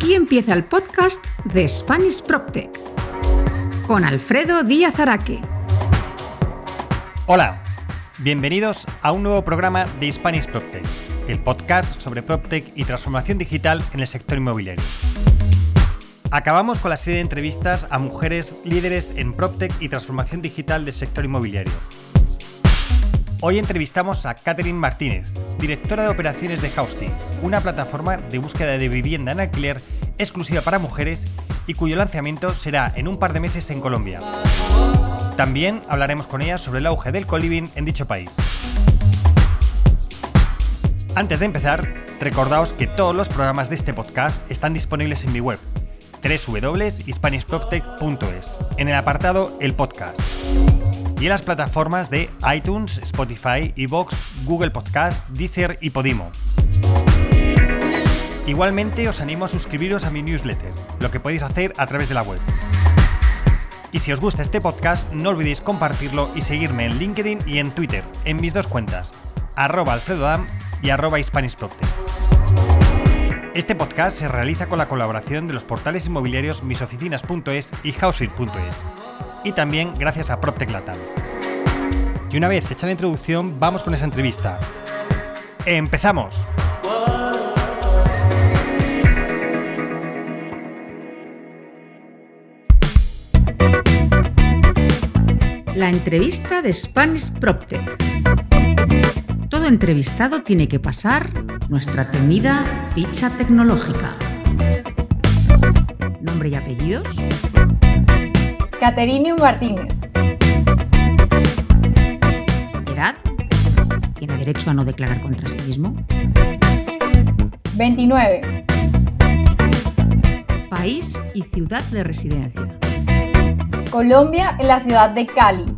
Aquí empieza el podcast de Spanish PropTech con Alfredo Díaz Araque. Hola, bienvenidos a un nuevo programa de Spanish PropTech, el podcast sobre PropTech y transformación digital en el sector inmobiliario. Acabamos con la serie de entrevistas a mujeres líderes en PropTech y transformación digital del sector inmobiliario. Hoy entrevistamos a Catherine Martínez, directora de operaciones de Housty, una plataforma de búsqueda de vivienda en alquiler exclusiva para mujeres y cuyo lanzamiento será en un par de meses en Colombia. También hablaremos con ella sobre el auge del coliving en dicho país. Antes de empezar, recordaos que todos los programas de este podcast están disponibles en mi web www.hispanishproptech.es en el apartado El Podcast y en las plataformas de iTunes, Spotify, Evox, Google Podcast, Deezer y Podimo. Igualmente os animo a suscribiros a mi newsletter, lo que podéis hacer a través de la web. Y si os gusta este podcast, no olvidéis compartirlo y seguirme en LinkedIn y en Twitter, en mis dos cuentas, arroba alfredodam y arroba Este podcast se realiza con la colaboración de los portales inmobiliarios misoficinas.es y houseit.es y también gracias a PropTech Latam. Y una vez hecha la introducción, vamos con esa entrevista. ¡Empezamos! La entrevista de Spanish PropTech. Todo entrevistado tiene que pasar nuestra temida ficha tecnológica. Nombre y apellidos. Caterine Martínez. Edad. Tiene derecho a no declarar contra sí mismo. 29. País y ciudad de residencia. Colombia en la ciudad de Cali.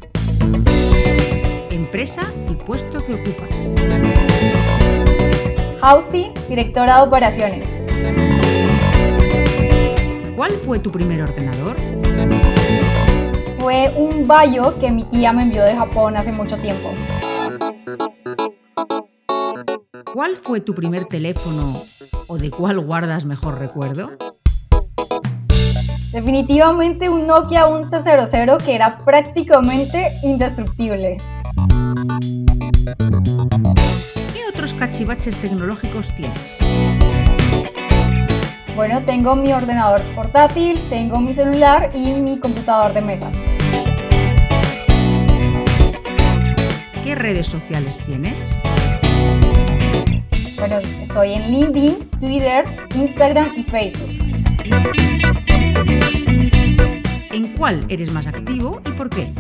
Empresa y puesto que ocupas. Hausti, directora de operaciones. ¿Cuál fue tu primer ordenador? Fue un Bayo que mi tía me envió de Japón hace mucho tiempo. ¿Cuál fue tu primer teléfono o de cuál guardas mejor recuerdo? Definitivamente un Nokia 1100 que era prácticamente indestructible. Cachivaches tecnológicos tienes? Bueno, tengo mi ordenador portátil, tengo mi celular y mi computador de mesa. ¿Qué redes sociales tienes? Bueno, estoy en LinkedIn, Twitter, Instagram y Facebook. ¿En cuál eres más activo y por qué?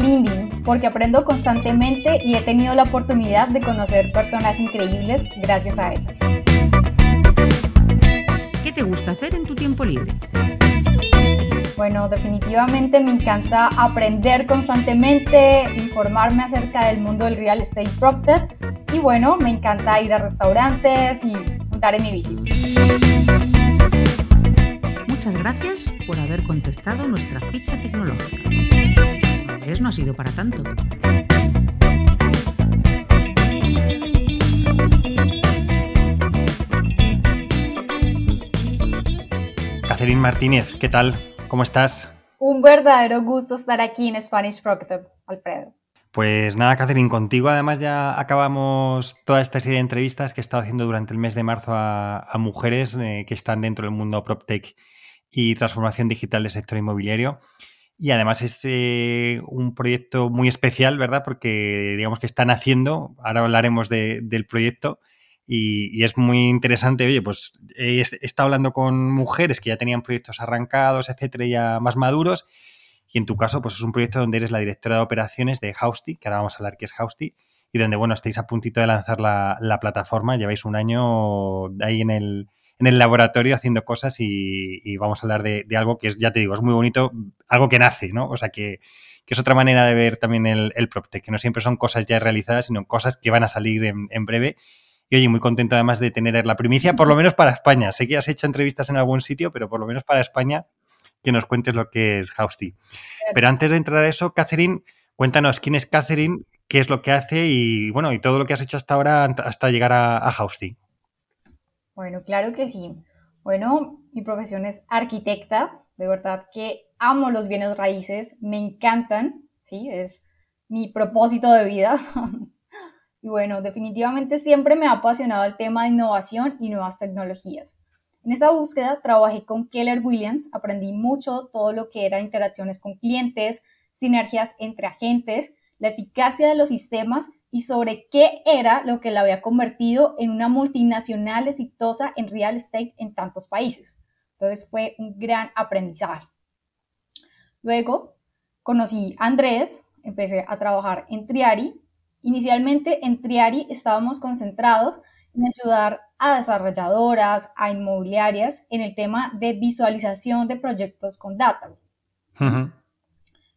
LinkedIn, porque aprendo constantemente y he tenido la oportunidad de conocer personas increíbles gracias a ella. ¿Qué te gusta hacer en tu tiempo libre? Bueno, definitivamente me encanta aprender constantemente, informarme acerca del mundo del real estate Procted y bueno, me encanta ir a restaurantes y montar en mi bici. Muchas gracias por haber contestado nuestra ficha tecnológica. No ha sido para tanto. Catherine Martínez, ¿qué tal? ¿Cómo estás? Un verdadero gusto estar aquí en Spanish Proctor, Alfredo. Pues nada, Catherine, contigo además ya acabamos toda esta serie de entrevistas que he estado haciendo durante el mes de marzo a, mujeres eh, que están dentro del mundo PropTech y transformación digital del sector inmobiliario. Y además es eh, un proyecto muy especial, ¿verdad? Porque digamos que están haciendo, ahora hablaremos del proyecto, y, es muy interesante, oye, pues he, estado hablando con mujeres que ya tenían proyectos arrancados, etcétera, ya más maduros. Y en tu caso, pues es un proyecto donde eres la directora de operaciones de Housty, que ahora vamos a hablar qué es Housty, y donde, bueno, estáis a puntito de lanzar la, plataforma, lleváis un año ahí en el, en el laboratorio haciendo cosas y, vamos a hablar de, algo que es, ya te digo, es muy bonito, algo que nace, ¿no? O sea, que, es otra manera de ver también el, el PropTech, que no siempre son cosas ya realizadas, sino cosas que van a salir en, en breve y oye, muy contento además de tener la primicia, por lo menos para España. Sé que has hecho entrevistas en algún sitio, pero por lo menos para España, que nos cuentes lo que es Housty. Pero antes de entrar a eso, Catherine, cuéntanos quién es Catherine, qué es lo que hace y bueno, y todo lo que has hecho hasta ahora hasta llegar a, a Housty. Bueno, claro que sí. Bueno, mi profesión es arquitecta, de verdad que amo los bienes raíces, me encantan, ¿sí? Es mi propósito de vida. y bueno, definitivamente siempre me ha apasionado el tema de innovación y nuevas tecnologías. En esa búsqueda trabajé con Keller Williams, aprendí mucho todo lo que era interacciones con clientes, sinergias entre agentes, la eficacia de los sistemas y sobre qué era lo que la había convertido en una multinacional exitosa en real estate en tantos países. Entonces fue un gran aprendizaje. Luego conocí a Andrés, empecé a trabajar en Triari. Inicialmente en Triari estábamos concentrados en ayudar a desarrolladoras, a inmobiliarias en el tema de visualización de proyectos con data.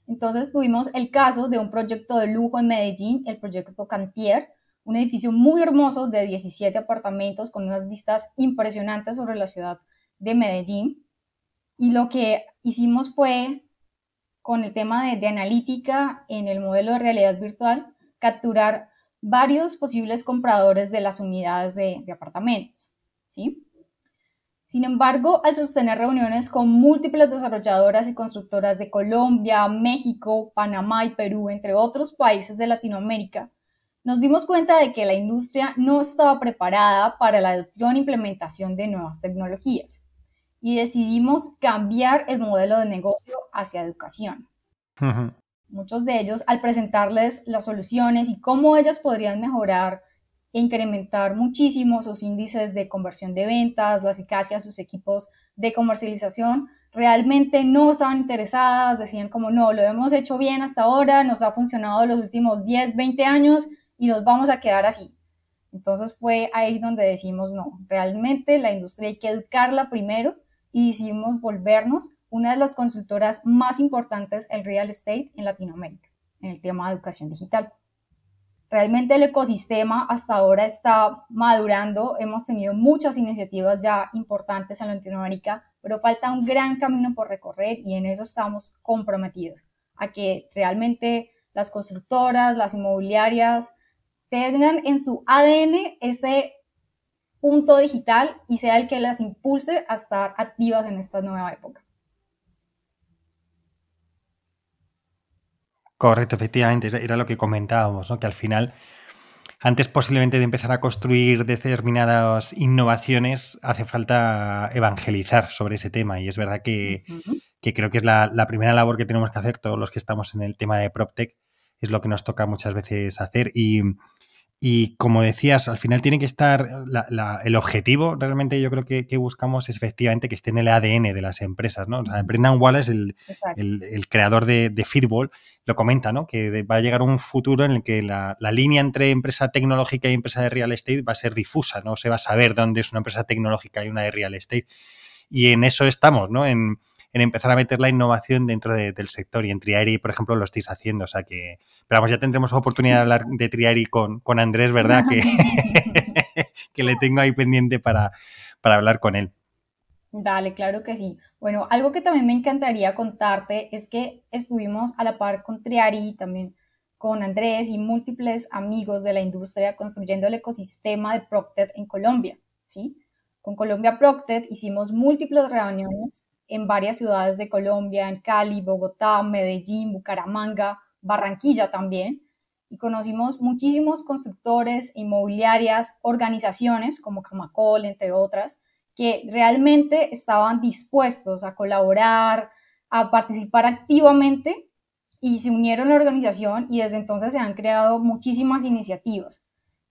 Entonces tuvimos el caso de un proyecto de lujo en Medellín, el proyecto Cantier, un edificio muy hermoso de 17 apartamentos con unas vistas impresionantes sobre la ciudad de Medellín. Y lo que hicimos fue, con el tema de, analítica en el modelo de realidad virtual, capturar varios posibles compradores de las unidades de, de apartamentos. ¿sí? Sin embargo, al sostener reuniones con múltiples desarrolladoras y constructoras de Colombia, México, Panamá y Perú, entre otros países de Latinoamérica, nos dimos cuenta de que la industria no estaba preparada para la adopción e implementación de nuevas tecnologías y decidimos cambiar el modelo de negocio hacia educación. Muchos de ellos, al presentarles las soluciones y cómo ellas podrían mejorar incrementar muchísimo sus índices de conversión de ventas, la eficacia de sus equipos de comercialización, realmente no estaban interesadas, decían como no, lo hemos hecho bien hasta ahora, nos ha funcionado los últimos 10, 20 años y nos vamos a quedar así. Entonces fue ahí donde decimos no, realmente la industria hay que educarla primero y decidimos volvernos una de las consultoras más importantes en real estate en Latinoamérica, en el tema de educación digital. Realmente el ecosistema hasta ahora está madurando, hemos tenido muchas iniciativas ya importantes en Latinoamérica, pero falta un gran camino por recorrer y en eso estamos comprometidos, a que realmente las constructoras, las inmobiliarias tengan en su ADN ese punto digital y sea el que las impulse a estar activas en esta nueva época. Correcto, efectivamente, era lo que comentábamos, ¿no? que al final, antes posiblemente de empezar a construir determinadas innovaciones, hace falta evangelizar sobre ese tema. Y es verdad que, creo que es la, primera labor que tenemos que hacer todos los que estamos en el tema de PropTech, es lo que nos toca muchas veces hacer. Y, y como decías, al final tiene que estar el objetivo, realmente yo creo que, buscamos es efectivamente que esté en el ADN de las empresas, ¿no? Brendan Wallace, el, el, creador de, de Feedball, lo comenta, ¿no? Que va a llegar un futuro en el que la, línea entre empresa tecnológica y empresa de real estate va a ser difusa, ¿no? Se va a saber dónde es una empresa tecnológica y una de real estate. Y en eso estamos, ¿no? En, en empezar a meter la innovación dentro del sector. Y en Triari, por ejemplo, lo estáis haciendo. O sea que, pero vamos, ya tendremos oportunidad de hablar de Triari con, con Andrés, ¿verdad? Que, que le tengo ahí pendiente para, para hablar con él. Dale, claro que sí. Bueno, algo que también me encantaría contarte es que estuvimos a la par con Triari, también con Andrés y múltiples amigos de la industria construyendo el ecosistema de Procted en Colombia, ¿sí? Con Colombia Procted hicimos múltiples reuniones en varias ciudades de Colombia, en Cali, Bogotá, Medellín, Bucaramanga, Barranquilla también. Y conocimos muchísimos constructores, inmobiliarias, organizaciones como Camacol, entre otras, que realmente estaban dispuestos a colaborar, a participar activamente y se unieron a la organización y desde entonces se han creado muchísimas iniciativas.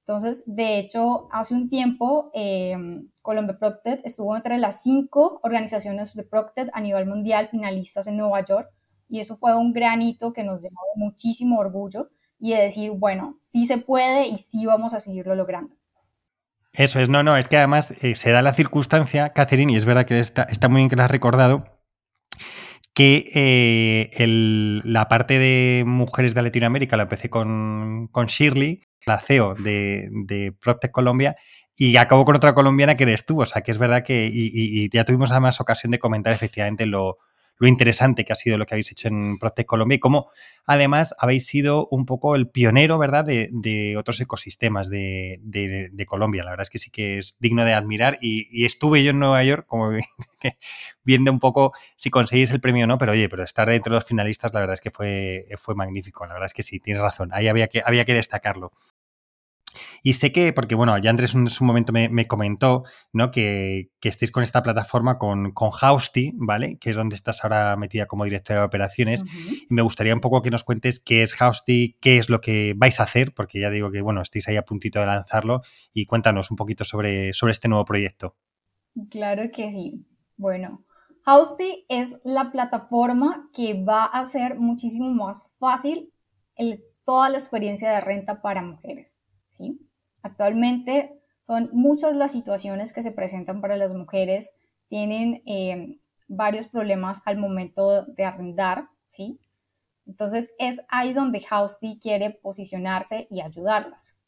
Entonces, de hecho, hace un tiempo, eh, Colombia Procted estuvo entre las cinco organizaciones de Procted a nivel mundial finalistas en Nueva York y eso fue un gran hito que nos dio muchísimo orgullo y de decir, bueno, sí se puede y sí vamos a seguirlo logrando. Eso es, no, no, es que además eh, se da la circunstancia, Catherine, y es verdad que está, muy bien que la has recordado, que eh, la parte de mujeres de Latinoamérica la empecé con Shirley la CEO de, de Colombia, y acabó con otra colombiana que eres tú. O sea, que es verdad que, y, ya tuvimos además ocasión de comentar efectivamente lo, lo interesante que ha sido lo que habéis hecho en Protect Colombia y cómo además habéis sido un poco el pionero, ¿verdad?, de, otros ecosistemas de, Colombia. La verdad es que sí que es digno de admirar y, estuve yo en Nueva York como viendo un poco si conseguís el premio o no, pero oye, pero estar entre los finalistas la verdad es que fue, fue magnífico. La verdad es que sí, tienes razón, ahí había que, había que destacarlo. Y sé que, porque bueno, ya Andrés en su momento me, comentó, ¿no? Que, que, estéis con esta plataforma con, con Housty, ¿vale? Que es donde estás ahora metida como directora de operaciones. Y me gustaría un poco que nos cuentes qué es Housty, qué es lo que vais a hacer, porque ya digo que, bueno, estáis ahí a puntito de lanzarlo. Y cuéntanos un poquito sobre, sobre este nuevo proyecto. Claro que sí. Bueno, Housty es la plataforma que va a hacer muchísimo más fácil el, toda la experiencia de renta para mujeres. Actualmente son muchas las situaciones que se presentan para las mujeres, tienen eh, varios problemas al momento de arrendar, ¿sí? Entonces es ahí donde Housty quiere posicionarse y ayudarlas.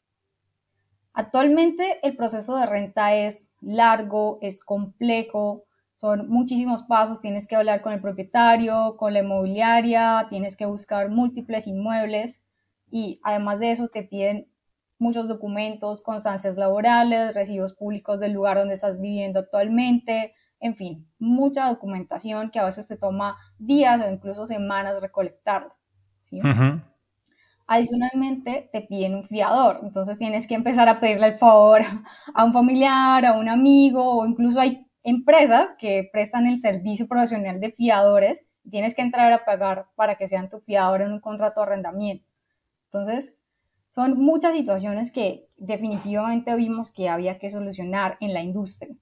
Actualmente el proceso de renta es largo, es complejo, son muchísimos pasos, tienes que hablar con el propietario, con la inmobiliaria, tienes que buscar múltiples inmuebles y además de eso te piden muchos documentos, constancias laborales, recibos públicos del lugar donde estás viviendo actualmente, en fin, mucha documentación que a veces te toma días o incluso semanas recolectarla. Adicionalmente, te piden un fiador, entonces tienes que empezar a pedirle el favor a un familiar, a un amigo, o incluso hay empresas que prestan el servicio profesional de fiadores y tienes que entrar a pagar para que sean tu fiador en un contrato de arrendamiento. Entonces, son muchas situaciones que definitivamente vimos que había que solucionar en la industria.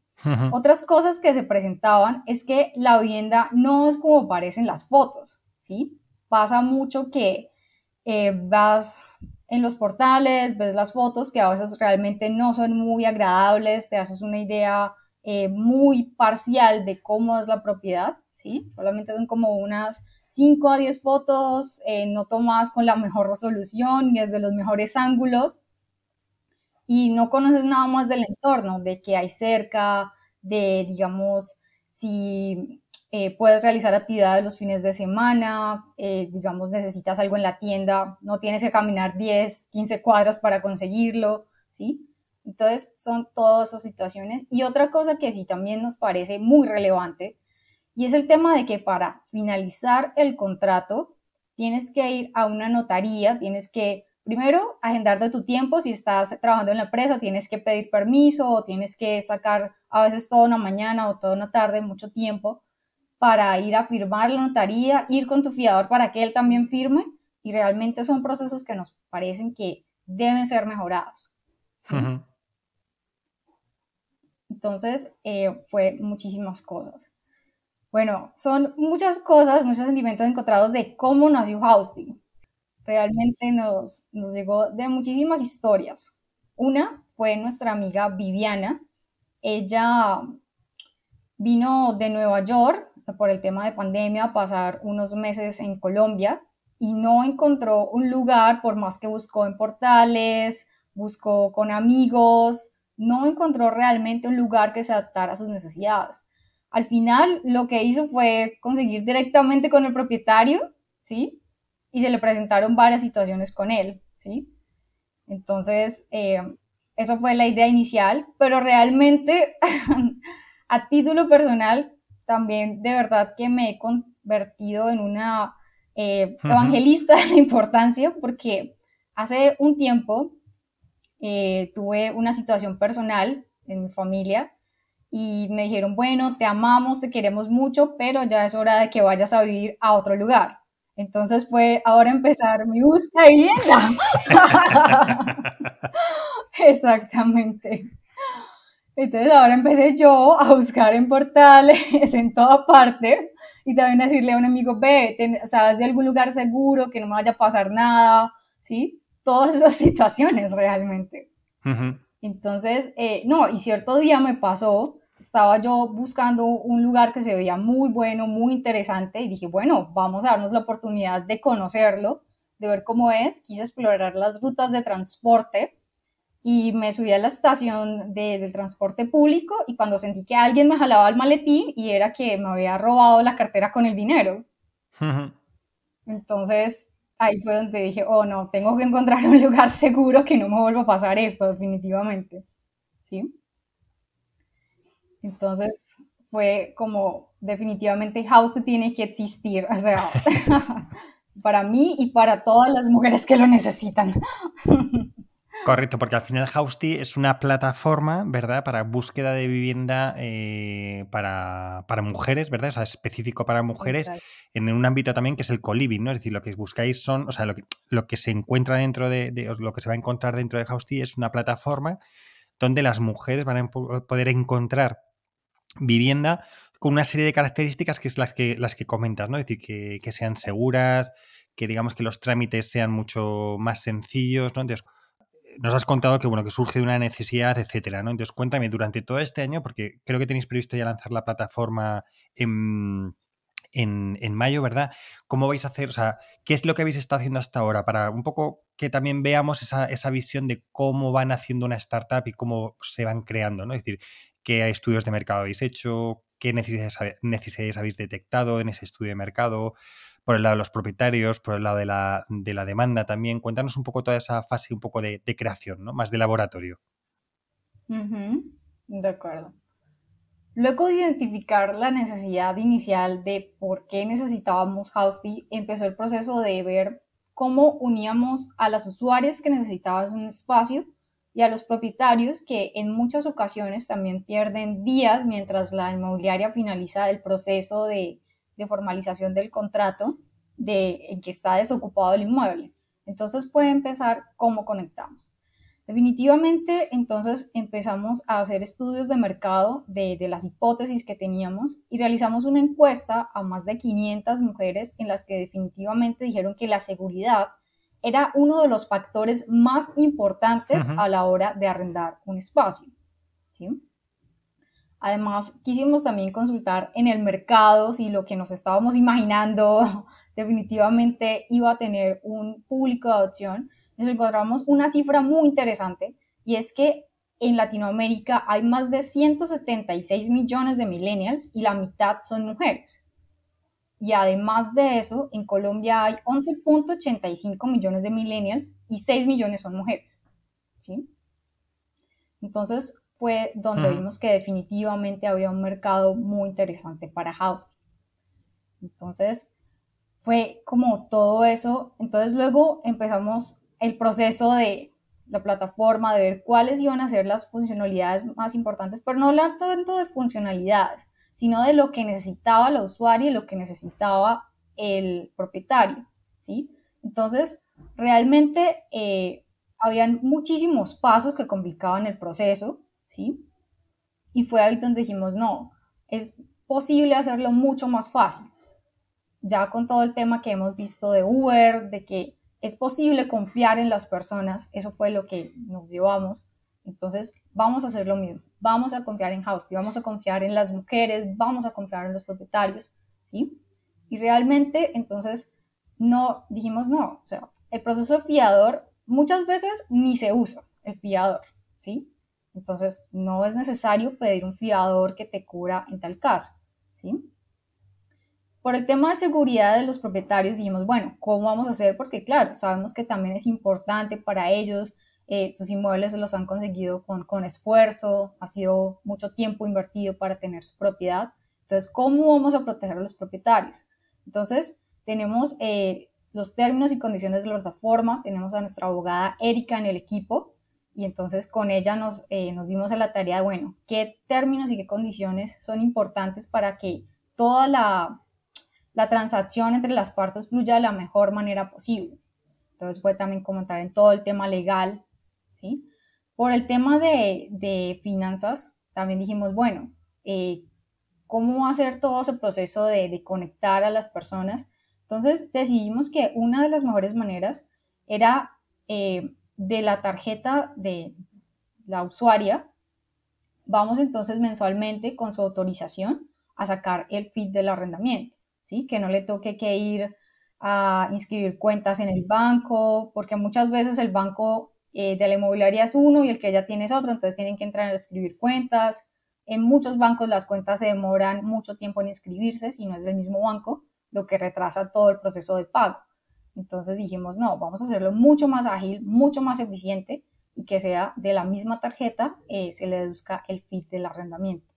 Otras cosas que se presentaban es que la vivienda no es como parecen las fotos, ¿sí? Pasa mucho que eh, vas en los portales, ves las fotos que a veces realmente no son muy agradables, te haces una idea eh, muy parcial de cómo es la propiedad, Solamente son como unas 5 a 10 fotos, eh, no tomas con la mejor resolución y desde los mejores ángulos y no conoces nada más del entorno, de qué hay cerca, de, digamos, si eh, puedes realizar actividades los fines de semana, eh, digamos, necesitas algo en la tienda, no tienes que caminar 10, 15 cuadras para conseguirlo, ¿sí? Entonces, son todas esas situaciones. Y otra cosa que sí también nos parece muy relevante y es el tema de que para finalizar el contrato tienes que ir a una notaría, tienes que primero agendar de tu tiempo, si estás trabajando en la empresa, tienes que pedir permiso o tienes que sacar a veces toda una mañana o toda una tarde, mucho tiempo, para ir a firmar la notaría, ir con tu fiador para que él también firme y realmente son procesos que nos parecen que deben ser mejorados. Entonces, eh, fue muchísimas cosas. Bueno, son muchas cosas, muchos sentimientos encontrados de cómo nació Housty. Realmente nos, nos llegó de muchísimas historias. Una fue nuestra amiga Viviana. Ella vino de Nueva York por el tema de pandemia a pasar unos meses en Colombia y no encontró un lugar, por más que buscó en portales, buscó con amigos, no encontró realmente un lugar que se adaptara a sus necesidades. Al final, lo que hizo fue conseguir directamente con el propietario, ¿sí? Y se le presentaron varias situaciones con él, ¿sí? Entonces, eh, eso fue la idea inicial, pero realmente, a título personal, también de verdad que me he convertido en una eh, evangelista de la importancia, porque hace un tiempo eh, tuve una situación personal en mi familia y me dijeron, bueno, te amamos, te queremos mucho, pero ya es hora de que vayas a vivir a otro lugar. Entonces fue ahora empezar mi búsqueda de vivienda. Exactamente. Entonces ahora empecé yo a buscar en portales, en toda parte, y también decirle a un amigo, ve, sabes de algún lugar seguro, que no me vaya a pasar nada, ¿sí? Todas esas situaciones realmente. Entonces, eh, no, y cierto día me pasó estaba yo buscando un lugar que se veía muy bueno, muy interesante y dije, bueno, vamos a darnos la oportunidad de conocerlo, de ver cómo es. Quise explorar las rutas de transporte y me subí a la estación del transporte público y cuando sentí que alguien me jalaba el maletín y era que me había robado la cartera con el dinero. Entonces ahí fue donde dije, oh no, tengo que encontrar un lugar seguro que no me vuelva a pasar esto definitivamente. ¿Sí? Entonces fue como definitivamente House tiene que existir, o sea, para mí y para todas las mujeres que lo necesitan. Correcto, porque al final Housty es una plataforma, ¿verdad?, para búsqueda de vivienda eh, para, mujeres, ¿verdad? O sea, específico para mujeres en un ámbito también que es el co-living, ¿no? Es decir, lo que buscáis son, o sea, lo que, lo que se encuentra dentro de, lo que se va a encontrar dentro de Housty es una plataforma donde las mujeres van a poder encontrar vivienda con una serie de características que es las que, las que comentas, ¿no? Es decir, que, que sean seguras, que digamos que los trámites sean mucho más sencillos, ¿no? Entonces, nos has contado que bueno que surge de una necesidad, etcétera, ¿no? Entonces cuéntame durante todo este año, porque creo que tenéis previsto ya lanzar la plataforma en, en, mayo, ¿verdad? ¿Cómo vais a hacer? O sea, ¿qué es lo que habéis estado haciendo hasta ahora? Para un poco que también veamos esa, esa visión de cómo van haciendo una startup y cómo se van creando, ¿no? Es decir, qué estudios de mercado habéis hecho, qué necesidades, habéis detectado en ese estudio de mercado, por el lado de los propietarios, por el lado de la, demanda también. Cuéntanos un poco toda esa fase un poco de, creación, ¿no? Más de laboratorio. De acuerdo. Luego de identificar la necesidad inicial de por qué necesitábamos Housty, empezó el proceso de ver cómo uníamos a las usuarias que necesitaban un espacio y a los propietarios que en muchas ocasiones también pierden días mientras la inmobiliaria finaliza el proceso de formalización del contrato de, en que está desocupado el inmueble. Entonces puede empezar cómo conectamos. Definitivamente, entonces empezamos a hacer estudios de mercado de, de, las hipótesis que teníamos y realizamos una encuesta a más de 500 mujeres en las que definitivamente dijeron que la seguridad era uno de los factores más importantes a la hora de arrendar un espacio. ¿sí? Además, quisimos también consultar en el mercado si lo que nos estábamos imaginando definitivamente iba a tener un público de adopción. Nos encontramos una cifra muy interesante y es que en Latinoamérica hay más de 176 millones de millennials y la mitad son mujeres. Y además de eso, en Colombia hay 11.85 millones de millennials y 6 millones son mujeres. ¿sí? Entonces, fue donde vimos que definitivamente había un mercado muy interesante para Housing. Entonces, fue como todo eso. Entonces, luego empezamos el proceso de la plataforma, de ver cuáles iban a ser las funcionalidades más importantes, pero no hablar tanto de funcionalidades, sino de lo que necesitaba la usuaria y lo que necesitaba el propietario, ¿sí? Entonces, realmente eh, habían muchísimos pasos que complicaban el proceso, ¿sí? Y fue ahí donde dijimos, no, es posible hacerlo mucho más fácil. Ya con todo el tema que hemos visto de Uber, de que es posible confiar en las personas, eso fue lo que nos llevamos. Entonces, vamos a hacer lo mismo. Vamos a confiar en House, vamos a confiar en las mujeres, vamos a confiar en los propietarios, ¿sí? Y realmente, entonces, no, dijimos no. O sea, el proceso fiador muchas veces ni se usa el fiador, ¿sí? Entonces, no es necesario pedir un fiador que te cubra en tal caso, ¿sí? Por el tema de seguridad de los propietarios, dijimos, bueno, ¿cómo vamos a hacer? Porque claro, sabemos que también es importante para ellos, eh, sus inmuebles los han conseguido con, con esfuerzo, ha sido mucho tiempo invertido para tener su propiedad. Entonces, ¿cómo vamos a proteger a los propietarios? Entonces, tenemos eh, los términos y condiciones de la plataforma, tenemos a nuestra abogada Erika en el equipo, y entonces con ella nos, eh, nos dimos a la tarea de, bueno, qué términos y qué condiciones son importantes para que toda la, la transacción entre las partes fluya de la mejor manera posible. Entonces fue también comentar en todo el tema legal, Por el tema de, de finanzas, también dijimos, bueno, eh, ¿cómo hacer todo ese proceso de, de conectar a las personas? Entonces decidimos que una de las mejores maneras era eh, de la tarjeta de la usuaria, vamos entonces mensualmente con su autorización a sacar el feed del arrendamiento, ¿sí? Que no le toque que ir a inscribir cuentas en el banco, porque muchas veces el banco eh, de la inmobiliaria es uno y el que ella tiene es otro, entonces tienen que entrar a escribir cuentas. En muchos bancos las cuentas se demoran mucho tiempo en inscribirse si no es del mismo banco, lo que retrasa todo el proceso de pago. Entonces dijimos, no, vamos a hacerlo mucho más ágil, mucho más eficiente y que sea de la misma tarjeta, eh, se le deduzca el fit del arrendamiento.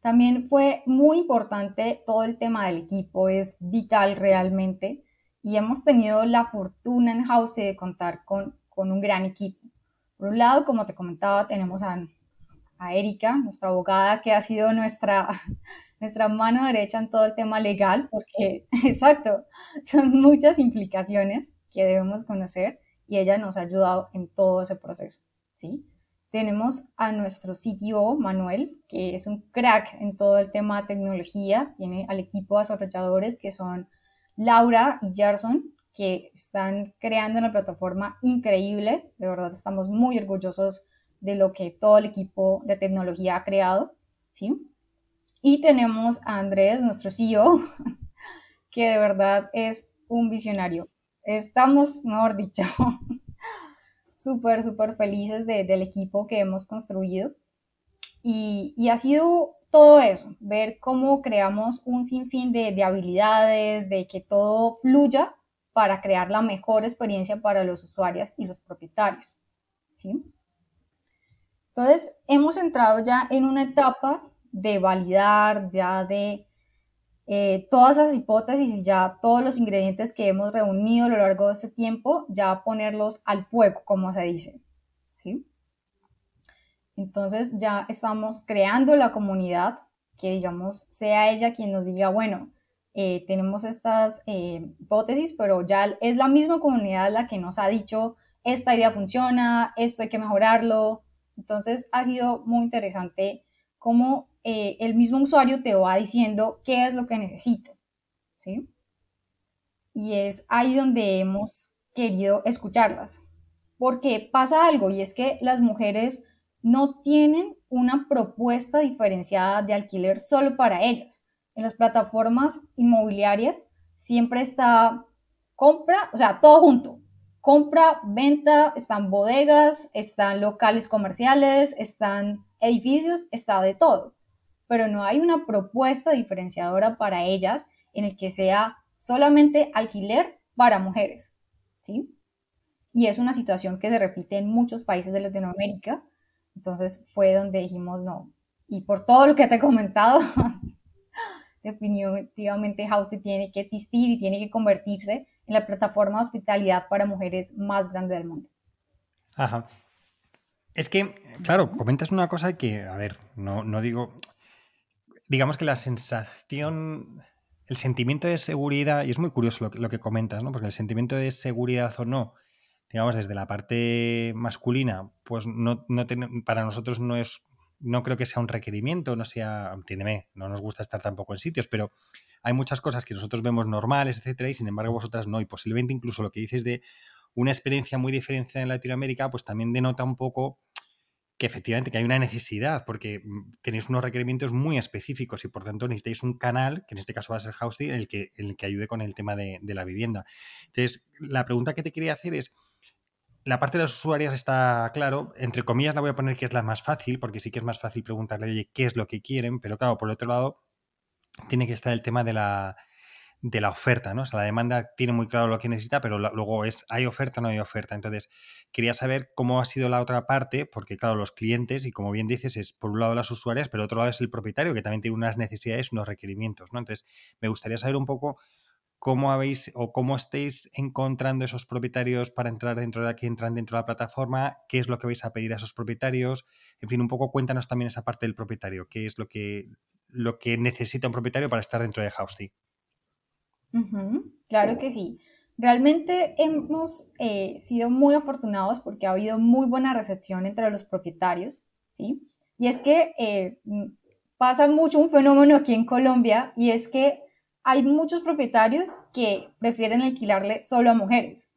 También fue muy importante todo el tema del equipo, es vital realmente y hemos tenido la fortuna en House de contar con, con un gran equipo. Por un lado, como te comentaba, tenemos a, a Erika, nuestra abogada, que ha sido nuestra, nuestra mano derecha en todo el tema legal, porque, exacto, son muchas implicaciones que debemos conocer y ella nos ha ayudado en todo ese proceso, ¿sí? Tenemos a nuestro CTO, Manuel, que es un crack en todo el tema de tecnología, tiene al equipo de desarrolladores que son Laura y Gerson, que están creando una plataforma increíble. De verdad, estamos muy orgullosos de lo que todo el equipo de tecnología ha creado. ¿sí? Y tenemos a Andrés, nuestro CEO, que de verdad es un visionario. Estamos, mejor dicho, súper, súper felices del equipo que hemos construido. Y, y ha sido todo eso, ver cómo creamos un sinfín de, de habilidades, de que todo fluya para crear la mejor experiencia para los usuarios y los propietarios. ¿sí? Entonces, hemos entrado ya en una etapa de validar, ya de eh, todas esas hipótesis y ya todos los ingredientes que hemos reunido a lo largo de ese tiempo, ya ponerlos al fuego, como se dice. Entonces ya estamos creando la comunidad que, digamos, sea ella quien nos diga, bueno, eh, tenemos estas eh, hipótesis, pero ya es la misma comunidad la que nos ha dicho, esta idea funciona, esto hay que mejorarlo. Entonces ha sido muy interesante cómo eh, el mismo usuario te va diciendo qué es lo que necesita, ¿sí? Y es ahí donde hemos querido escucharlas, porque pasa algo y es que las mujeres no tienen una propuesta diferenciada de alquiler solo para ellas. En las plataformas inmobiliarias siempre está compra, o sea, todo junto. Compra, venta, están bodegas, están locales comerciales, están edificios, está de todo. Pero no hay una propuesta diferenciadora para ellas en el que sea solamente alquiler para mujeres. ¿sí? Y es una situación que se repite en muchos países de Latinoamérica entonces fue donde dijimos no. Y por todo lo que te he comentado, definitivamente House tiene que existir y tiene que convertirse en la plataforma de hospitalidad para mujeres más grande del mundo. Ajá. Es que, claro, comentas una cosa que, a ver, no, no digo, digamos que la sensación, el sentimiento de seguridad, y es muy curioso lo lo que comentas, ¿no? Porque el sentimiento de seguridad o no digamos, desde la parte masculina, pues no, no para nosotros no es, no creo que sea un requerimiento, no sea, entiéndeme, no nos gusta estar tampoco en sitios, pero hay muchas cosas que nosotros vemos normales, etcétera, y sin embargo vosotras no, y posiblemente incluso lo que dices de una experiencia muy diferenciada en Latinoamérica, pues también denota un poco que efectivamente que hay una necesidad, porque mm, tenéis unos requerimientos muy específicos y por tanto necesitáis un canal, que en este caso va a ser Housing, el que, el que ayude con el tema de la vivienda. Entonces, la pregunta que te quería hacer es, la parte de las usuarias está claro, entre comillas la voy a poner que es la más fácil, porque sí que es más fácil preguntarle, oye, ¿qué es lo que quieren? Pero claro, por otro lado, tiene que estar el tema de la, de la oferta, ¿no? O sea, la demanda tiene muy claro lo que necesita, pero luego es, ¿hay oferta o no hay oferta? Entonces, quería saber cómo ha sido la otra parte, porque claro, los clientes, y como bien dices, es por un lado las usuarias, pero otro lado es el propietario, que también tiene unas necesidades, unos requerimientos, ¿no? Entonces, me gustaría saber un poco cómo habéis o cómo estáis encontrando esos propietarios para entrar dentro de aquí, entran dentro de la plataforma, qué es lo que vais a pedir a esos propietarios, en fin, un poco cuéntanos también esa parte del propietario, qué es lo que, lo que necesita un propietario para estar dentro de Housey. claro que sí. Realmente hemos eh, sido muy afortunados porque ha habido muy buena recepción entre los propietarios, ¿sí? Y es que eh, pasa mucho un fenómeno aquí en Colombia y es que hay muchos propietarios que prefieren alquilarle solo a mujeres,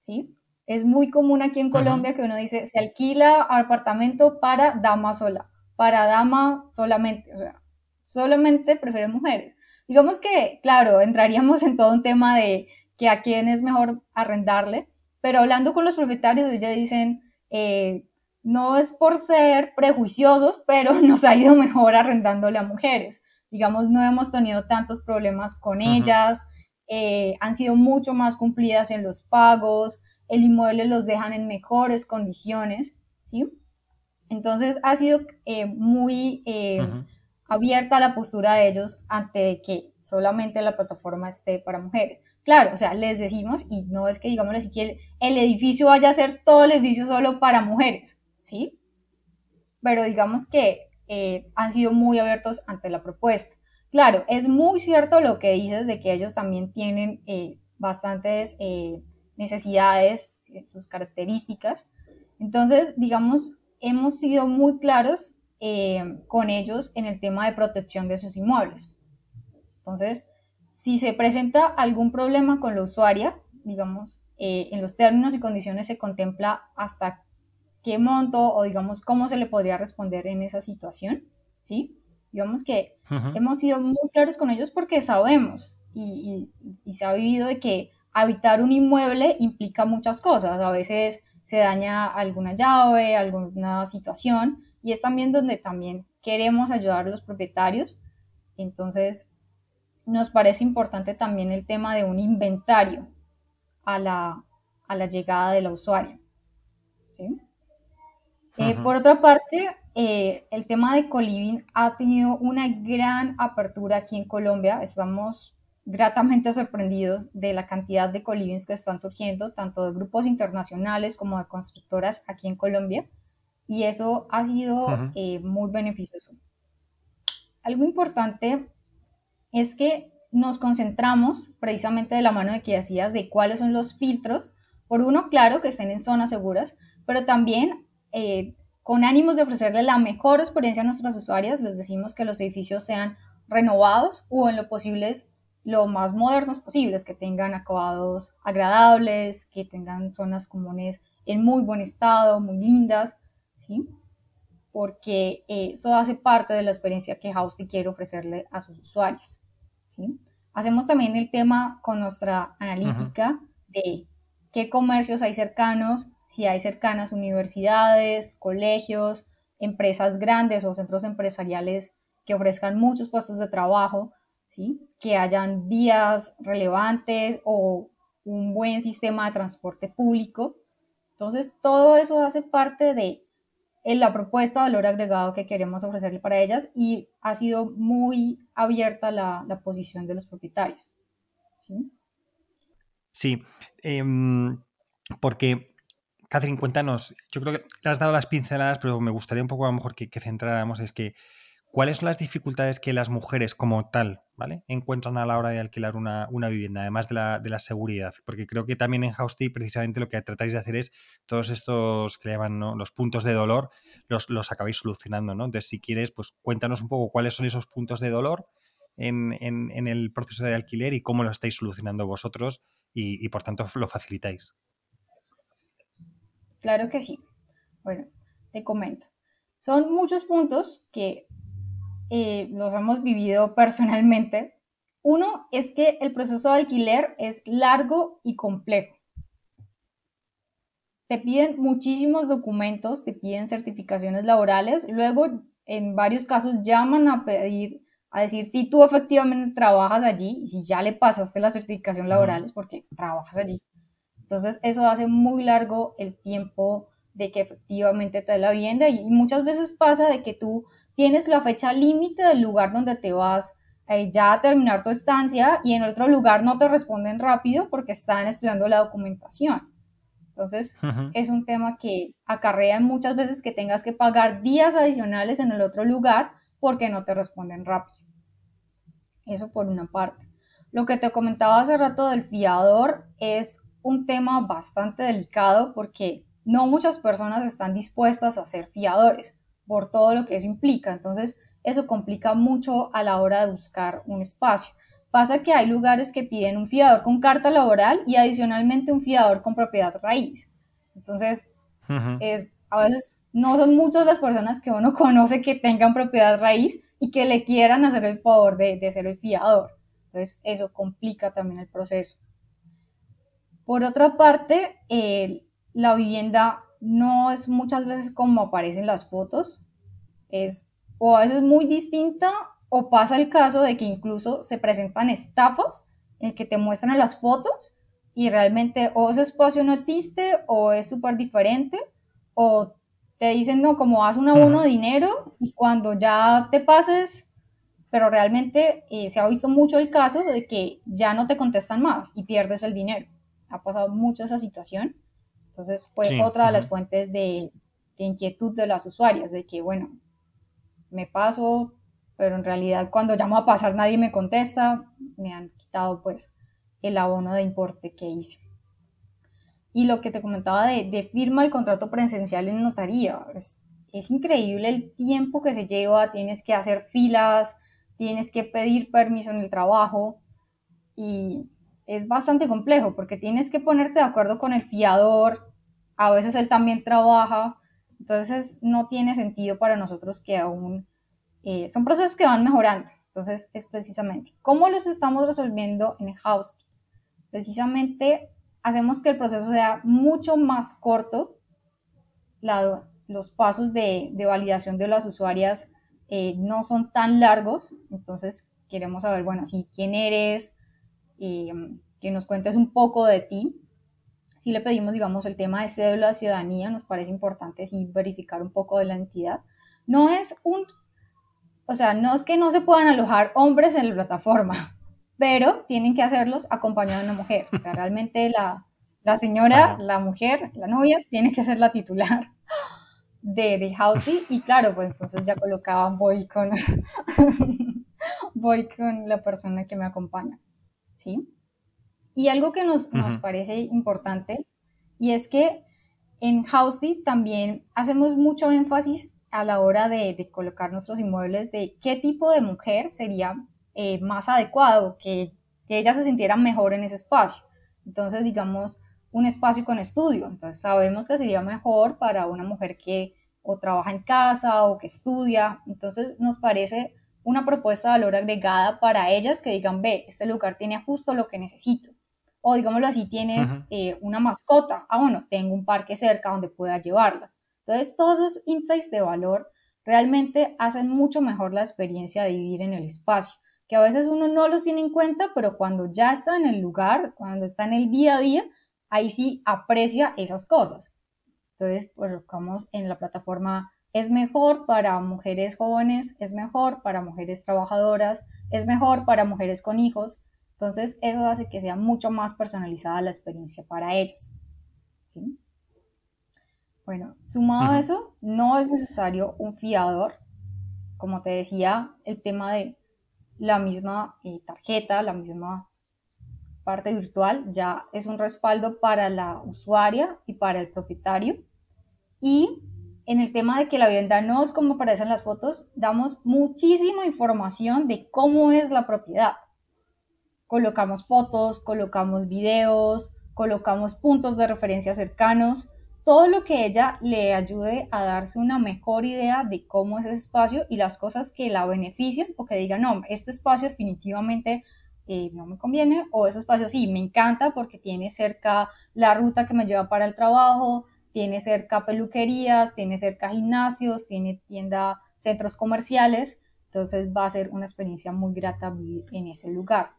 ¿sí? Es muy común aquí en Colombia que uno dice, se alquila apartamento para dama sola, para dama solamente, o sea, solamente prefieren mujeres. Digamos que, claro, entraríamos en todo un tema de que a quién es mejor arrendarle, Pero hablando con los propietarios, ellos dicen, eh, no es por ser prejuiciosos, pero nos ha ido mejor arrendándole a mujeres. Digamos, no hemos tenido tantos problemas con ellas, eh, han sido mucho más cumplidas en los pagos, el inmueble los dejan en mejores condiciones, ¿sí? Entonces ha sido eh, muy eh, abierta la postura de ellos ante que solamente la plataforma esté para mujeres. Claro, o sea, les decimos, y no es que digamos así que el, edificio vaya a ser todo el edificio solo para mujeres, ¿sí? Pero digamos que eh, han sido muy abiertos ante la propuesta. Claro, es muy cierto lo que dices de que ellos también tienen bastantes necesidades, sus características. Entonces, digamos, hemos sido muy claros eh, con ellos en el tema de protección de sus inmuebles. Entonces, si se presenta algún problema con la usuaria, digamos, eh, en los términos y condiciones se contempla hasta qué monto o digamos cómo se le podría responder en esa situación, ¿sí? Digamos que hemos sido muy claros con ellos porque sabemos y, y, se ha vivido de que habitar un inmueble implica muchas cosas. A veces se daña alguna llave, alguna situación, y es también donde también queremos ayudar a los propietarios. Entonces, nos parece importante también el tema de un inventario a la, a la llegada de la usuaria. Eh, por otra parte, eh, el tema de Coliving ha tenido una gran apertura aquí en Colombia. Estamos gratamente sorprendidos de la cantidad de colivings que están surgiendo, tanto de grupos internacionales como de constructoras aquí en Colombia, y eso ha sido eh, muy beneficioso. Algo importante es que nos concentramos precisamente de la mano de que decías de cuáles son los filtros, por uno, claro, que estén en zonas seguras, pero también eh, con ánimos de ofrecerle la mejor experiencia a nuestras usuarias, les decimos que los edificios sean renovados o en lo posible lo más modernos posibles, que tengan acabados agradables, que tengan zonas comunes en muy buen estado, muy lindas, ¿sí? Porque eso hace parte de la experiencia que Housty quiere ofrecerle a sus usuarios, ¿sí? Hacemos también el tema con nuestra analítica de qué comercios hay cercanos, si hay cercanas universidades, colegios, empresas grandes o centros empresariales que ofrezcan muchos puestos de trabajo, ¿sí? que hayan vías relevantes o un buen sistema de transporte público. Entonces, todo eso hace parte de la propuesta de valor agregado que queremos ofrecerle para ellas y ha sido muy abierta la, posición de los propietarios. Sí, sí em, porque, Catherine, cuéntanos, yo creo que le has dado las pinceladas, pero me gustaría un poco a lo mejor que, centráramos, es que ¿Cuáles son las dificultades que las mujeres como tal ¿vale? encuentran a la hora de alquilar una, vivienda, además de la, seguridad? Porque creo que también en Housty precisamente lo que tratáis de hacer es todos estos que llaman los puntos de dolor, los, los acabáis solucionando. ¿no? Entonces, si quieres, pues cuéntanos un poco cuáles son esos puntos de dolor en, el proceso de alquiler y cómo lo estáis solucionando vosotros y por tanto lo facilitáis. Claro que sí. Bueno, te comento. Son muchos puntos que eh, los hemos vivido personalmente. Uno es que el proceso de alquiler es largo y complejo. Te piden muchísimos documentos, te piden certificaciones laborales, luego en varios casos llaman a pedir, a decir si tú efectivamente trabajas allí y si ya le pasaste la certificación laboral es porque trabajas allí. Entonces eso hace muy largo el tiempo de que efectivamente te la vivienda y muchas veces pasa de que tú tienes la fecha límite del lugar donde te vas eh, ya a terminar tu estancia y en otro lugar no te responden rápido porque están estudiando la documentación. Entonces, es un tema que acarrea muchas veces que tengas que pagar días adicionales en el otro lugar porque no te responden rápido. Eso por una parte. Lo que te comentaba hace rato del fiador es un tema bastante delicado porque no muchas personas están dispuestas a ser fiadores por todo lo que eso implica. Entonces, eso complica mucho a la hora de buscar un espacio. Pasa que hay lugares que piden un fiador con carta laboral y adicionalmente un fiador con propiedad raíz. Entonces, es, a veces no son muchas las personas que uno conoce que tengan propiedad raíz y que le quieran hacer el favor de, de ser el fiador. Entonces, eso complica también el proceso. Por otra parte, la vivienda no es muchas veces como aparecen las fotos, es o a veces muy distinta o pasa el caso de que incluso se presentan estafas en que te muestran las fotos y realmente o ese espacio no existe o es súper diferente o te dicen no, como haz un abono de dinero y cuando ya te pases, pero realmente eh, se ha visto mucho el caso de que ya no te contestan más y pierdes el dinero. Ha pasado mucho esa situación. Entonces fue otra de las fuentes de, de inquietud de las usuarias, de que bueno, me paso, pero en realidad cuando llamo a pasar nadie me contesta, me han quitado pues el abono de importe que hice. Y lo que te comentaba de, firma el contrato presencial en notaría, es, es, increíble el tiempo que se lleva, tienes que hacer filas, tienes que pedir permiso en el trabajo y es bastante complejo porque tienes que ponerte de acuerdo con el fiador, a veces él también trabaja, entonces no tiene sentido para nosotros que aún eh, son procesos que van mejorando. Entonces es precisamente cómo los estamos resolviendo en Housing. Precisamente hacemos que el proceso sea mucho más corto. los pasos de, validación de las usuarias eh, no son tan largos. Entonces queremos saber, bueno, si quién eres, eh, que nos cuentes un poco de ti si le pedimos, digamos, el tema de cédula de ciudadanía, nos parece importante sí verificar un poco de la entidad. No es un, o sea, no es que no se puedan alojar hombres en la plataforma, pero tienen que hacerlos acompañados de una mujer. O sea, realmente la, la señora, la mujer, la novia, tiene que ser la titular de, de Housey. Y claro, pues entonces ya colocaban voy con, voy con la persona que me acompaña. ¿Sí? Y algo que nos, nos parece importante y es que en Housey también hacemos mucho énfasis a la hora de, de, colocar nuestros inmuebles de qué tipo de mujer sería eh, más adecuado, que, que ella se sintiera mejor en ese espacio. Entonces, digamos, un espacio con estudio. Entonces, sabemos que sería mejor para una mujer que o trabaja en casa o que estudia. Entonces, nos parece una propuesta de valor agregada para ellas que digan, ve, este lugar tiene justo lo que necesito. O digámoslo así, tienes eh, una mascota. Ah, bueno, tengo un parque cerca donde pueda llevarla. Entonces, todos esos insights de valor realmente hacen mucho mejor la experiencia de vivir en el espacio, que a veces uno no los tiene en cuenta, pero cuando ya está en el lugar, cuando está en el día a día, ahí sí aprecia esas cosas. Entonces, colocamos en la plataforma es mejor para mujeres jóvenes, es mejor para mujeres trabajadoras, es mejor para mujeres con hijos, entonces, eso hace que sea mucho más personalizada la experiencia para ellos. ¿sí? Bueno, sumado a eso, no es necesario un fiador. Como te decía, el tema de la misma eh, tarjeta, la misma parte virtual, ya es un respaldo para la usuaria y para el propietario. Y en el tema de que la vivienda no es como aparecen las fotos, damos muchísima información de cómo es la propiedad. Colocamos fotos, colocamos videos, colocamos puntos de referencia cercanos, todo lo que ella le ayude a darse una mejor idea de cómo es ese espacio y las cosas que la beneficien o que diga, no, este espacio definitivamente eh, no me conviene o este espacio sí, me encanta porque tiene cerca la ruta que me lleva para el trabajo, tiene cerca peluquerías, tiene cerca gimnasios, tiene tienda, centros comerciales, entonces va a ser una experiencia muy grata vivir en ese lugar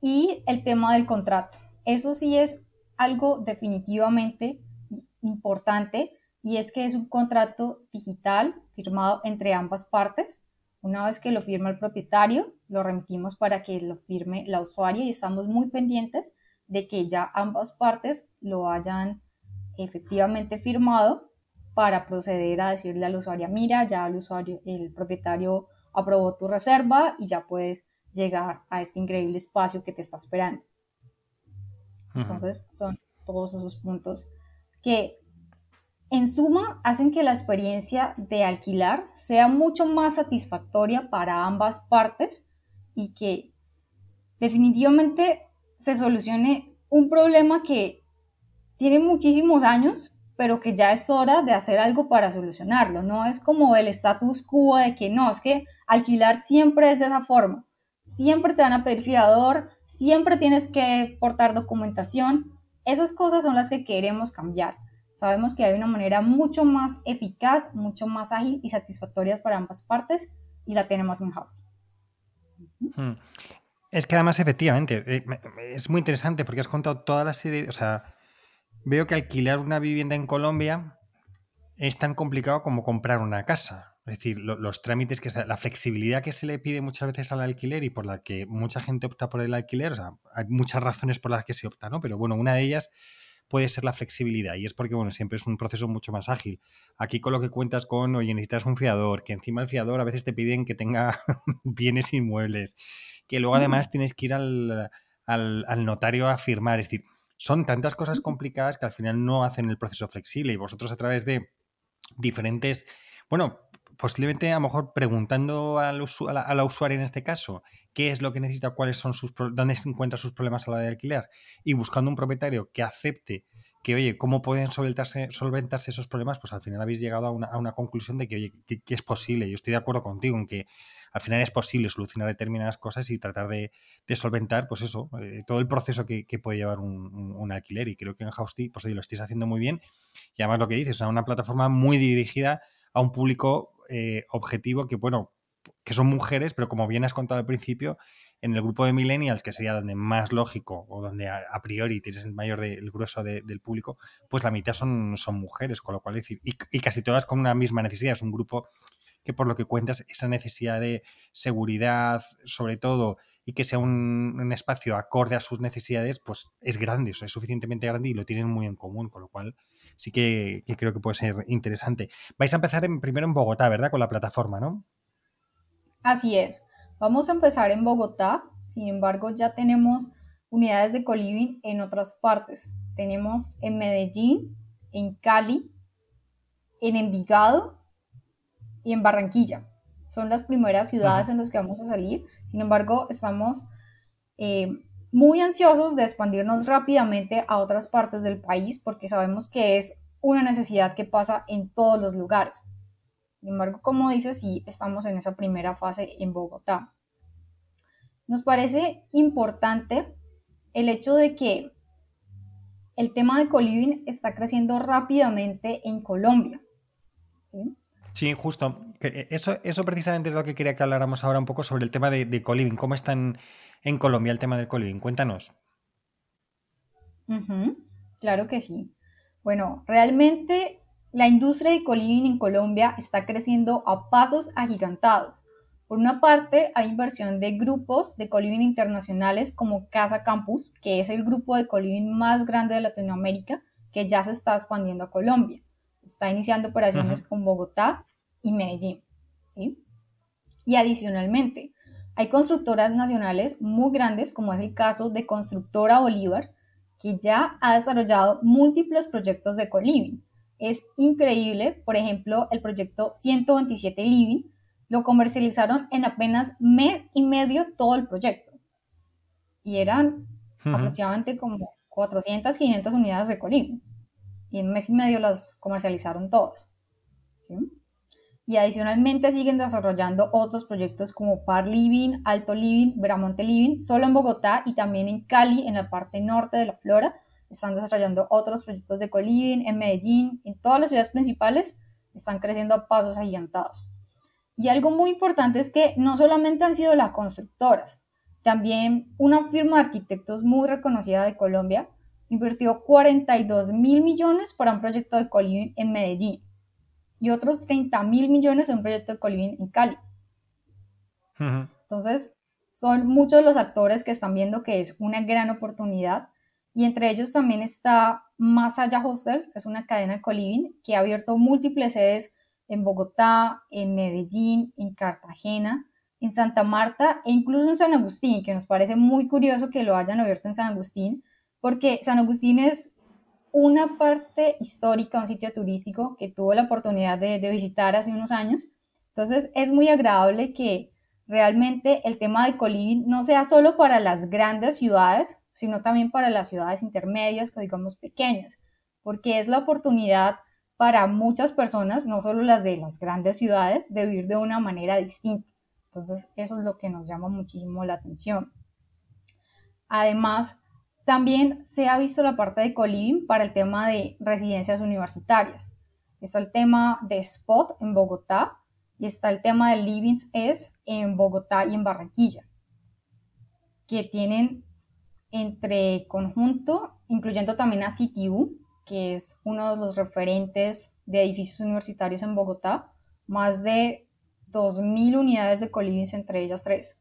y el tema del contrato. Eso sí es algo definitivamente importante y es que es un contrato digital firmado entre ambas partes. Una vez que lo firma el propietario, lo remitimos para que lo firme la usuaria y estamos muy pendientes de que ya ambas partes lo hayan efectivamente firmado para proceder a decirle al usuario, mira, ya el usuario, el propietario aprobó tu reserva y ya puedes llegar a este increíble espacio que te está esperando. Entonces, son todos esos puntos que en suma hacen que la experiencia de alquilar sea mucho más satisfactoria para ambas partes y que definitivamente se solucione un problema que tiene muchísimos años, pero que ya es hora de hacer algo para solucionarlo. No es como el status quo de que no, es que alquilar siempre es de esa forma. siempre te van a pedir fiador, siempre tienes que portar documentación. Esas cosas son las que queremos cambiar. Sabemos que hay una manera mucho más eficaz, mucho más ágil y satisfactoria para ambas partes y la tenemos en Hosting. Es que además, efectivamente, eh, es muy interesante porque has contado toda la serie, o sea, veo que alquilar una vivienda en Colombia es tan complicado como comprar una casa. Es decir, los trámites que la flexibilidad que se le pide muchas veces al alquiler y por la que mucha gente opta por el alquiler, o sea, hay muchas razones por las que se opta, ¿no? Pero bueno, una de ellas puede ser la flexibilidad y es porque, bueno, siempre es un proceso mucho más ágil. Aquí con lo que cuentas con, oye, necesitas un fiador, que encima el fiador a veces te piden que tenga bienes inmuebles, que luego además tienes que ir al, al notario a firmar, es decir, son tantas cosas complicadas que al final no hacen el proceso flexible y vosotros a través de diferentes, bueno, posiblemente a lo mejor preguntando a la, usuaria en este caso qué es lo que necesita, cuáles son sus dónde se encuentran sus problemas a la hora de alquiler y buscando un propietario que acepte que, oye, ¿cómo pueden solventarse, solventarse esos problemas? Pues al final habéis llegado a una, conclusión de que, oye, que, es posible. Yo estoy de acuerdo contigo en que al final es posible solucionar determinadas cosas y tratar de, solventar, pues eso, eh, todo el proceso que, puede llevar un, alquiler. Y creo que en Housty, pues lo estáis haciendo muy bien. Y además lo que dices, es una plataforma muy dirigida a un público eh, objetivo que, bueno, que son mujeres, pero como bien has contado al principio, en el grupo de millennials, que sería donde más lógico o donde a, priori tienes el mayor el grueso del público, pues la mitad son, son mujeres, con lo cual decir, y, casi todas con una misma necesidad. Es un grupo que por lo que cuentas, esa necesidad de seguridad, sobre todo, y que sea un, espacio acorde a sus necesidades, pues es grande, es suficientemente grande y lo tienen muy en común, con lo cual sí que, creo que puede ser interesante. Vais a empezar primero en Bogotá, ¿verdad? Con la plataforma, ¿no? Así es. Vamos a empezar en Bogotá, sin embargo ya tenemos unidades de Coliving en otras partes. Tenemos en Medellín, en Cali, en Envigado y en Barranquilla. Son las primeras ciudades en las que vamos a salir. Sin embargo, estamos eh, muy ansiosos de expandirnos rápidamente a otras partes del país porque sabemos que es una necesidad que pasa en todos los lugares. Sin embargo, como dices, sí, estamos en esa primera fase en Bogotá. Nos parece importante el hecho de que el tema de coliving está creciendo rápidamente en Colombia. ¿sí? Justo. Eso, eso precisamente es lo que quería que habláramos ahora un poco sobre el tema de, de coliving. ¿Cómo están en Colombia el tema del coliving? Cuéntanos. claro que sí. Bueno, realmente la industria de coliving en Colombia está creciendo a pasos agigantados. Por una parte, hay inversión de grupos de coliving internacionales como Casa Campus, que es el grupo de coliving más grande de Latinoamérica, que ya se está expandiendo a Colombia. Está iniciando operaciones con Bogotá y Medellín. Y adicionalmente, hay constructoras nacionales muy grandes, como es el caso de Constructora Bolívar, que ya ha desarrollado múltiples proyectos de co-living. Es increíble, por ejemplo, el proyecto 127 Living lo comercializaron en apenas mes y medio todo el proyecto. Y eran aproximadamente como 400, 500 unidades de co-living. Y en un mes y medio las comercializaron todas. ¿sí? y adicionalmente siguen desarrollando otros proyectos como Par Living, Alto Living, Veramonte Living, solo en Bogotá y también en Cali, en la parte norte de la Flora. Están desarrollando otros proyectos de co-living en Medellín, en todas las ciudades principales, están creciendo a pasos agigantados. Y algo muy importante es que no solamente han sido las constructoras, también una firma de arquitectos muy reconocida de Colombia invirtió 42 mil millones para un proyecto de co-living en Medellín y otros 30 mil millones en un proyecto de Coliving en Cali. Entonces, son muchos los actores que están viendo que es una gran oportunidad y entre ellos también está Más Allá Hostels, que es una cadena de Coliving que ha abierto múltiples sedes en Bogotá, en Medellín, en Cartagena, en Santa Marta e incluso en San Agustín, que nos parece muy curioso que lo hayan abierto en San Agustín, porque San Agustín es una parte histórica, un sitio turístico que tuvo la oportunidad de, visitar hace unos años. Entonces es muy agradable que realmente el tema de coliving no sea solo para las grandes ciudades, sino también para las ciudades intermedias digamos pequeñas, porque es la oportunidad para muchas personas, no solo las de las grandes ciudades, de vivir de una manera distinta. Entonces, eso es lo que nos llama muchísimo la atención. Además, también se ha visto la parte de coliving para el tema de residencias universitarias. Está el tema de Spot en Bogotá y está el tema de Livings es en Bogotá y en Barranquilla, que tienen entre conjunto, incluyendo también a CTU, que es uno de los referentes de edificios universitarios en Bogotá, más de 2.000 unidades de colivings entre ellas tres.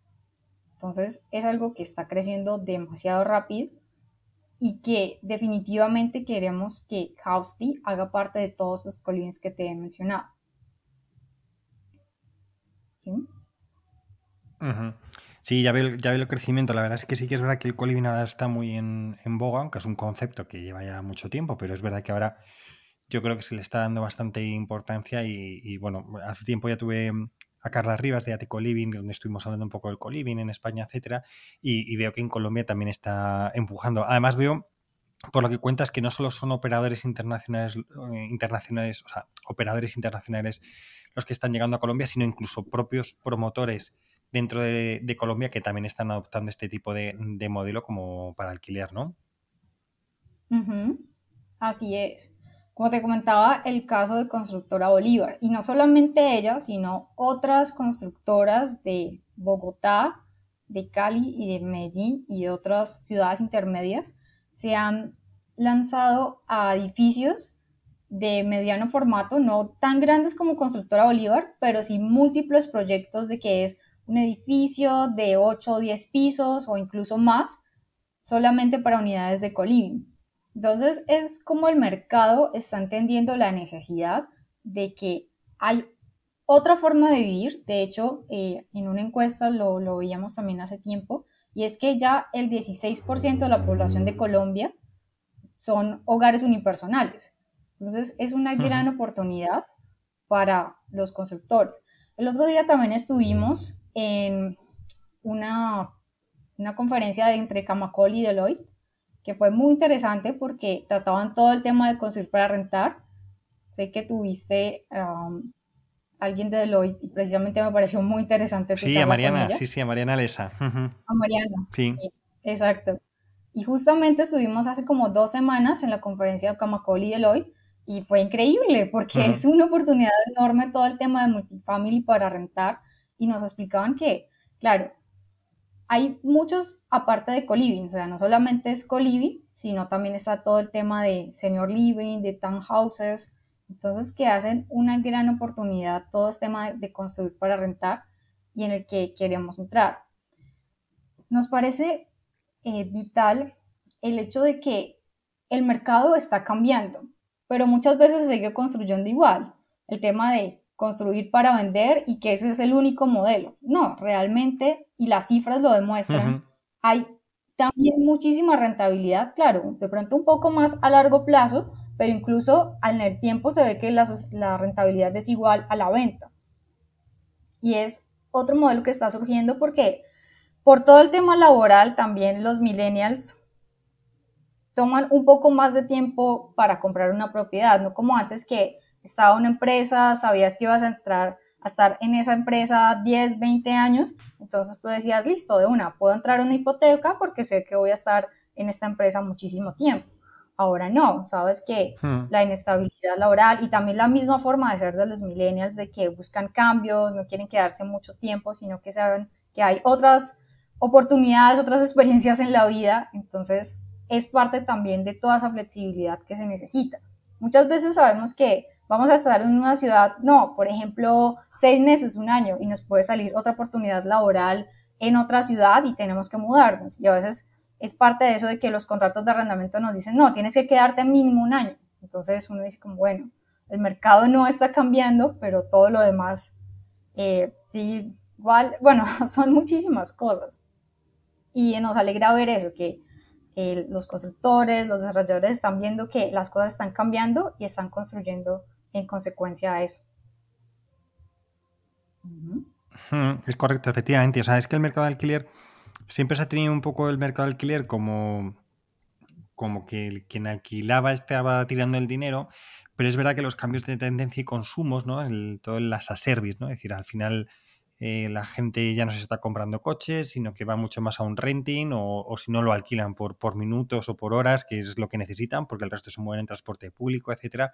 Entonces es algo que está creciendo demasiado rápido y que definitivamente queremos que Kausty haga parte de todos los colivings que te he mencionado. ¿Sí? Sí, ya veo, ya el crecimiento. La verdad es que sí que es verdad que el coliving ahora está muy en, en boga, aunque es un concepto que lleva ya mucho tiempo, pero es verdad que ahora yo creo que se le está dando bastante importancia y, bueno, hace tiempo ya tuve a Carla Rivas de Atico Living, donde estuvimos hablando un poco del coliving en España, etcétera, y, veo que en Colombia también está empujando. Además veo, por lo que cuentas, que no solo son operadores internacionales, eh, internacionales, o sea, operadores internacionales los que están llegando a Colombia, sino incluso propios promotores dentro de, Colombia que también están adoptando este tipo de, modelo como para alquiler, ¿no? Así es. Como te comentaba, el caso de Constructora Bolívar. Y no solamente ella, sino otras constructoras de Bogotá, de Cali y de Medellín y de otras ciudades intermedias se han lanzado a edificios de mediano formato, no tan grandes como Constructora Bolívar, pero sí múltiples proyectos de que es un edificio de 8 o 10 pisos o incluso más, solamente para unidades de coliving. Entonces es como el mercado está entendiendo la necesidad de que hay otra forma de vivir. De hecho, eh, en una encuesta lo, lo veíamos también hace tiempo, y es que ya el 16% de la población de Colombia son hogares unipersonales. Entonces es una gran oportunidad para los constructores. El otro día también estuvimos en una, una conferencia de entre Camacol y Deloitte que fue muy interesante porque trataban todo el tema de construir para rentar. Sé que tuviste um, alguien de Deloitte y precisamente me pareció muy interesante. sí, a Mariana, sí, sí, a Mariana Lesa. A Mariana, sí. Exacto. Y justamente estuvimos hace como dos semanas en la conferencia de Camacol y Deloitte y fue increíble porque es una oportunidad enorme todo el tema de multifamily para rentar y nos explicaban que, claro, hay muchos aparte de co-living, o sea, no solamente es co-living, sino también está todo el tema de senior living, de townhouses, entonces que hacen una gran oportunidad todo este tema de, construir para rentar y en el que queremos entrar. Nos parece eh, vital el hecho de que el mercado está cambiando, pero muchas veces se sigue construyendo igual. El tema de construir para vender y que ese es el único modelo. No, realmente, y las cifras lo demuestran, hay también muchísima rentabilidad, claro, de pronto un poco más a largo plazo, pero incluso en el tiempo se ve que la, la rentabilidad es igual a la venta. Y es otro modelo que está surgiendo porque por todo el tema laboral también los millennials toman un poco más de tiempo para comprar una propiedad, no como antes que estaba una empresa, sabías que ibas a entrar a estar en esa empresa 10, 20 años, entonces tú decías, listo, de una, puedo entrar a una hipoteca porque sé que voy a estar en esta empresa muchísimo tiempo. Ahora no, sabes que hmm. la inestabilidad laboral y también la misma forma de ser de los millennials, de que buscan cambios, no quieren quedarse mucho tiempo, sino que saben que hay otras oportunidades, otras experiencias en la vida, entonces es parte también de toda esa flexibilidad que se necesita. Muchas veces sabemos que vamos a estar en una ciudad, no, por ejemplo, seis meses, un año, y nos puede salir otra oportunidad laboral en otra ciudad y tenemos que mudarnos. Y a veces es parte de eso de que los contratos de arrendamiento nos dicen, no, tienes que quedarte mínimo un año. Entonces uno dice como, bueno, el mercado no está cambiando, pero todo lo demás, eh, sí, igual, bueno, son muchísimas cosas. Y nos alegra ver eso, que eh, los constructores, los desarrolladores están viendo que las cosas están cambiando y están construyendo en consecuencia a eso. Es correcto, efectivamente. O sea, es que el mercado de alquiler siempre se ha tenido un poco el mercado de alquiler como, como que quien alquilaba estaba tirando el dinero, pero es verdad que los cambios de tendencia y consumos, ¿no? El, todo el as a service, ¿no? Es decir, al final eh, la gente ya no se está comprando coches, sino que va mucho más a un renting o, si no lo alquilan por, por minutos o por horas, que es lo que necesitan, porque el resto se mueven en transporte público, etcétera.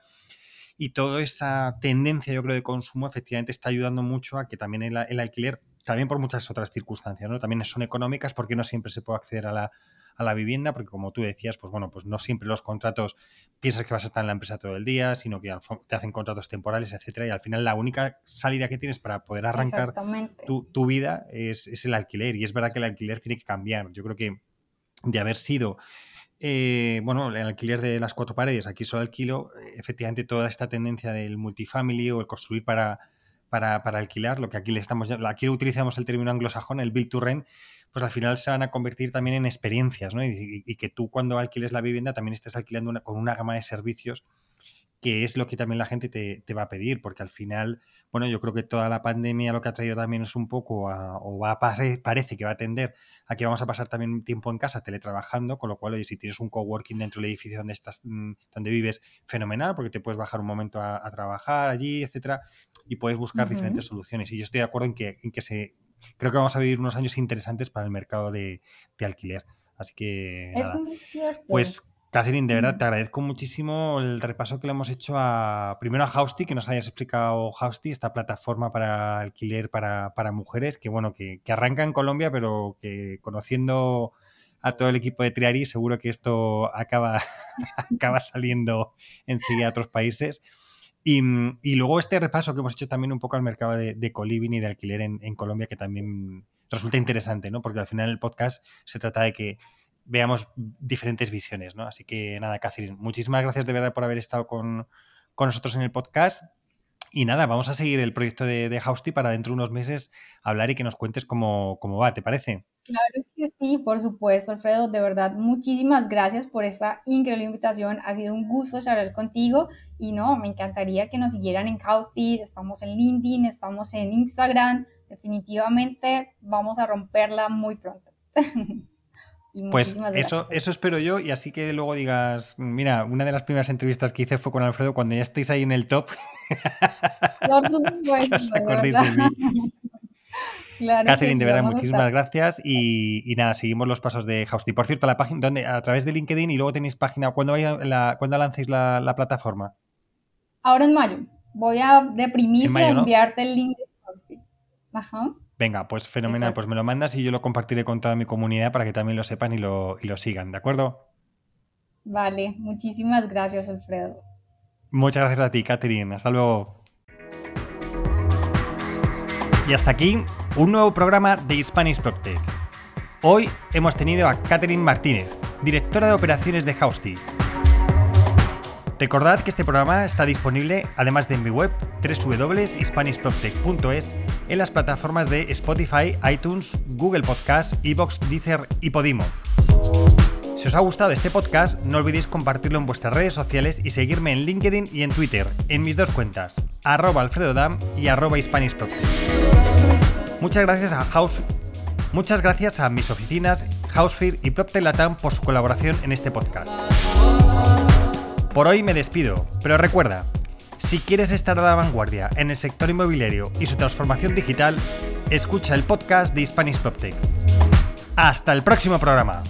Y toda esa tendencia, yo creo, de consumo efectivamente está ayudando mucho a que también el, el alquiler, también por muchas otras circunstancias, ¿no? También son económicas porque no siempre se puede acceder a la, a la vivienda, porque como tú decías, pues bueno, pues no siempre los contratos piensas que vas a estar en la empresa todo el día, sino que te hacen contratos temporales, etcétera, y al final la única salida que tienes para poder arrancar tu, vida es, el alquiler. Y es verdad que el alquiler tiene que cambiar. Yo creo que de haber sido eh, bueno, el alquiler de las cuatro paredes, aquí solo alquilo, efectivamente toda esta tendencia del multifamily o el construir para, para, alquilar, lo que aquí le estamos, aquí utilizamos el término anglosajón, el build to rent, pues al final se van a convertir también en experiencias, ¿no? Y, que tú cuando alquiles la vivienda también estés alquilando con una gama de servicios que es lo que también la gente te, va a pedir, porque al final, bueno, yo creo que toda la pandemia lo que ha traído también es un poco, o va a parece que va a tender a que vamos a pasar también tiempo en casa teletrabajando, con lo cual, oye, si tienes un coworking dentro del edificio donde estás, mm, donde vives, fenomenal, porque te puedes bajar un momento a, trabajar allí, etcétera, y puedes buscar diferentes soluciones. Y yo estoy de acuerdo en que, en que se creo que vamos a vivir unos años interesantes para el mercado de, alquiler. Así que. Es muy cierto. Pues, Catherine, de verdad te agradezco muchísimo el repaso que le hemos hecho a primero a Housty, que nos hayas explicado Housty, esta plataforma para alquiler para, mujeres, que bueno, que, arranca en Colombia, pero que conociendo a todo el equipo de Triari, seguro que esto acaba, acaba saliendo enseguida a otros países. Mm, y, luego este repaso que hemos hecho también un poco al mercado de, de coliving y de alquiler en, Colombia, que también resulta interesante, ¿no? Porque al final el podcast se trata de que veamos diferentes visiones, ¿no? Así que nada, Catherine, muchísimas gracias de verdad por haber estado con, nosotros en el podcast. Y nada, vamos a seguir el proyecto de, de para dentro de unos meses hablar y que nos cuentes cómo, cómo va, ¿te parece? Claro que sí, por supuesto, Alfredo. De verdad, muchísimas gracias por esta increíble invitación. Ha sido un gusto charlar contigo y no, me encantaría que nos siguieran en Housepeed. Estamos en LinkedIn, estamos en Instagram. Definitivamente vamos a romperla muy pronto. pues eso, eso espero yo y así que luego digas, mira, una de las primeras entrevistas que hice fue con Alfredo cuando ya estáis ahí en el top. Por supuesto. Catherine, de verdad, muchísimas gracias. Y, nada, seguimos los pasos de Hausti. Por cierto, la página, donde, a través de LinkedIn y luego tenéis página. ¿Cuándo, la, lancéis la, plataforma? Ahora en mayo. Voy a de primicia enviarte el link de Hausti. Ajá. Venga, pues fenomenal. Pues me lo mandas y yo lo compartiré con toda mi comunidad para que también lo sepan y lo, y lo sigan, ¿de acuerdo? Vale, muchísimas gracias, Alfredo. Muchas gracias a ti, Catherine. Hasta luego. Y hasta aquí un nuevo programa de Spanish PropTech. Hoy hemos tenido a Catherine Martínez, directora de operaciones de Hausti. Recordad que este programa está disponible, además de en mi web www.hispanishproptech.es, en las plataformas de Spotify, iTunes, Google Podcast, Evox, Deezer y Podimo. Si os ha gustado este podcast, no olvidéis compartirlo en vuestras redes sociales y seguirme en LinkedIn y en Twitter, en mis dos cuentas, arroba alfredodam y arroba Muchas gracias a House. Muchas gracias a mis oficinas, Housefear y PropTech Latam por su colaboración en este podcast. Por hoy me despido, pero recuerda, si quieres estar a la vanguardia en el sector inmobiliario y su transformación digital, escucha el podcast de Spanish PropTech. Hasta el próximo programa.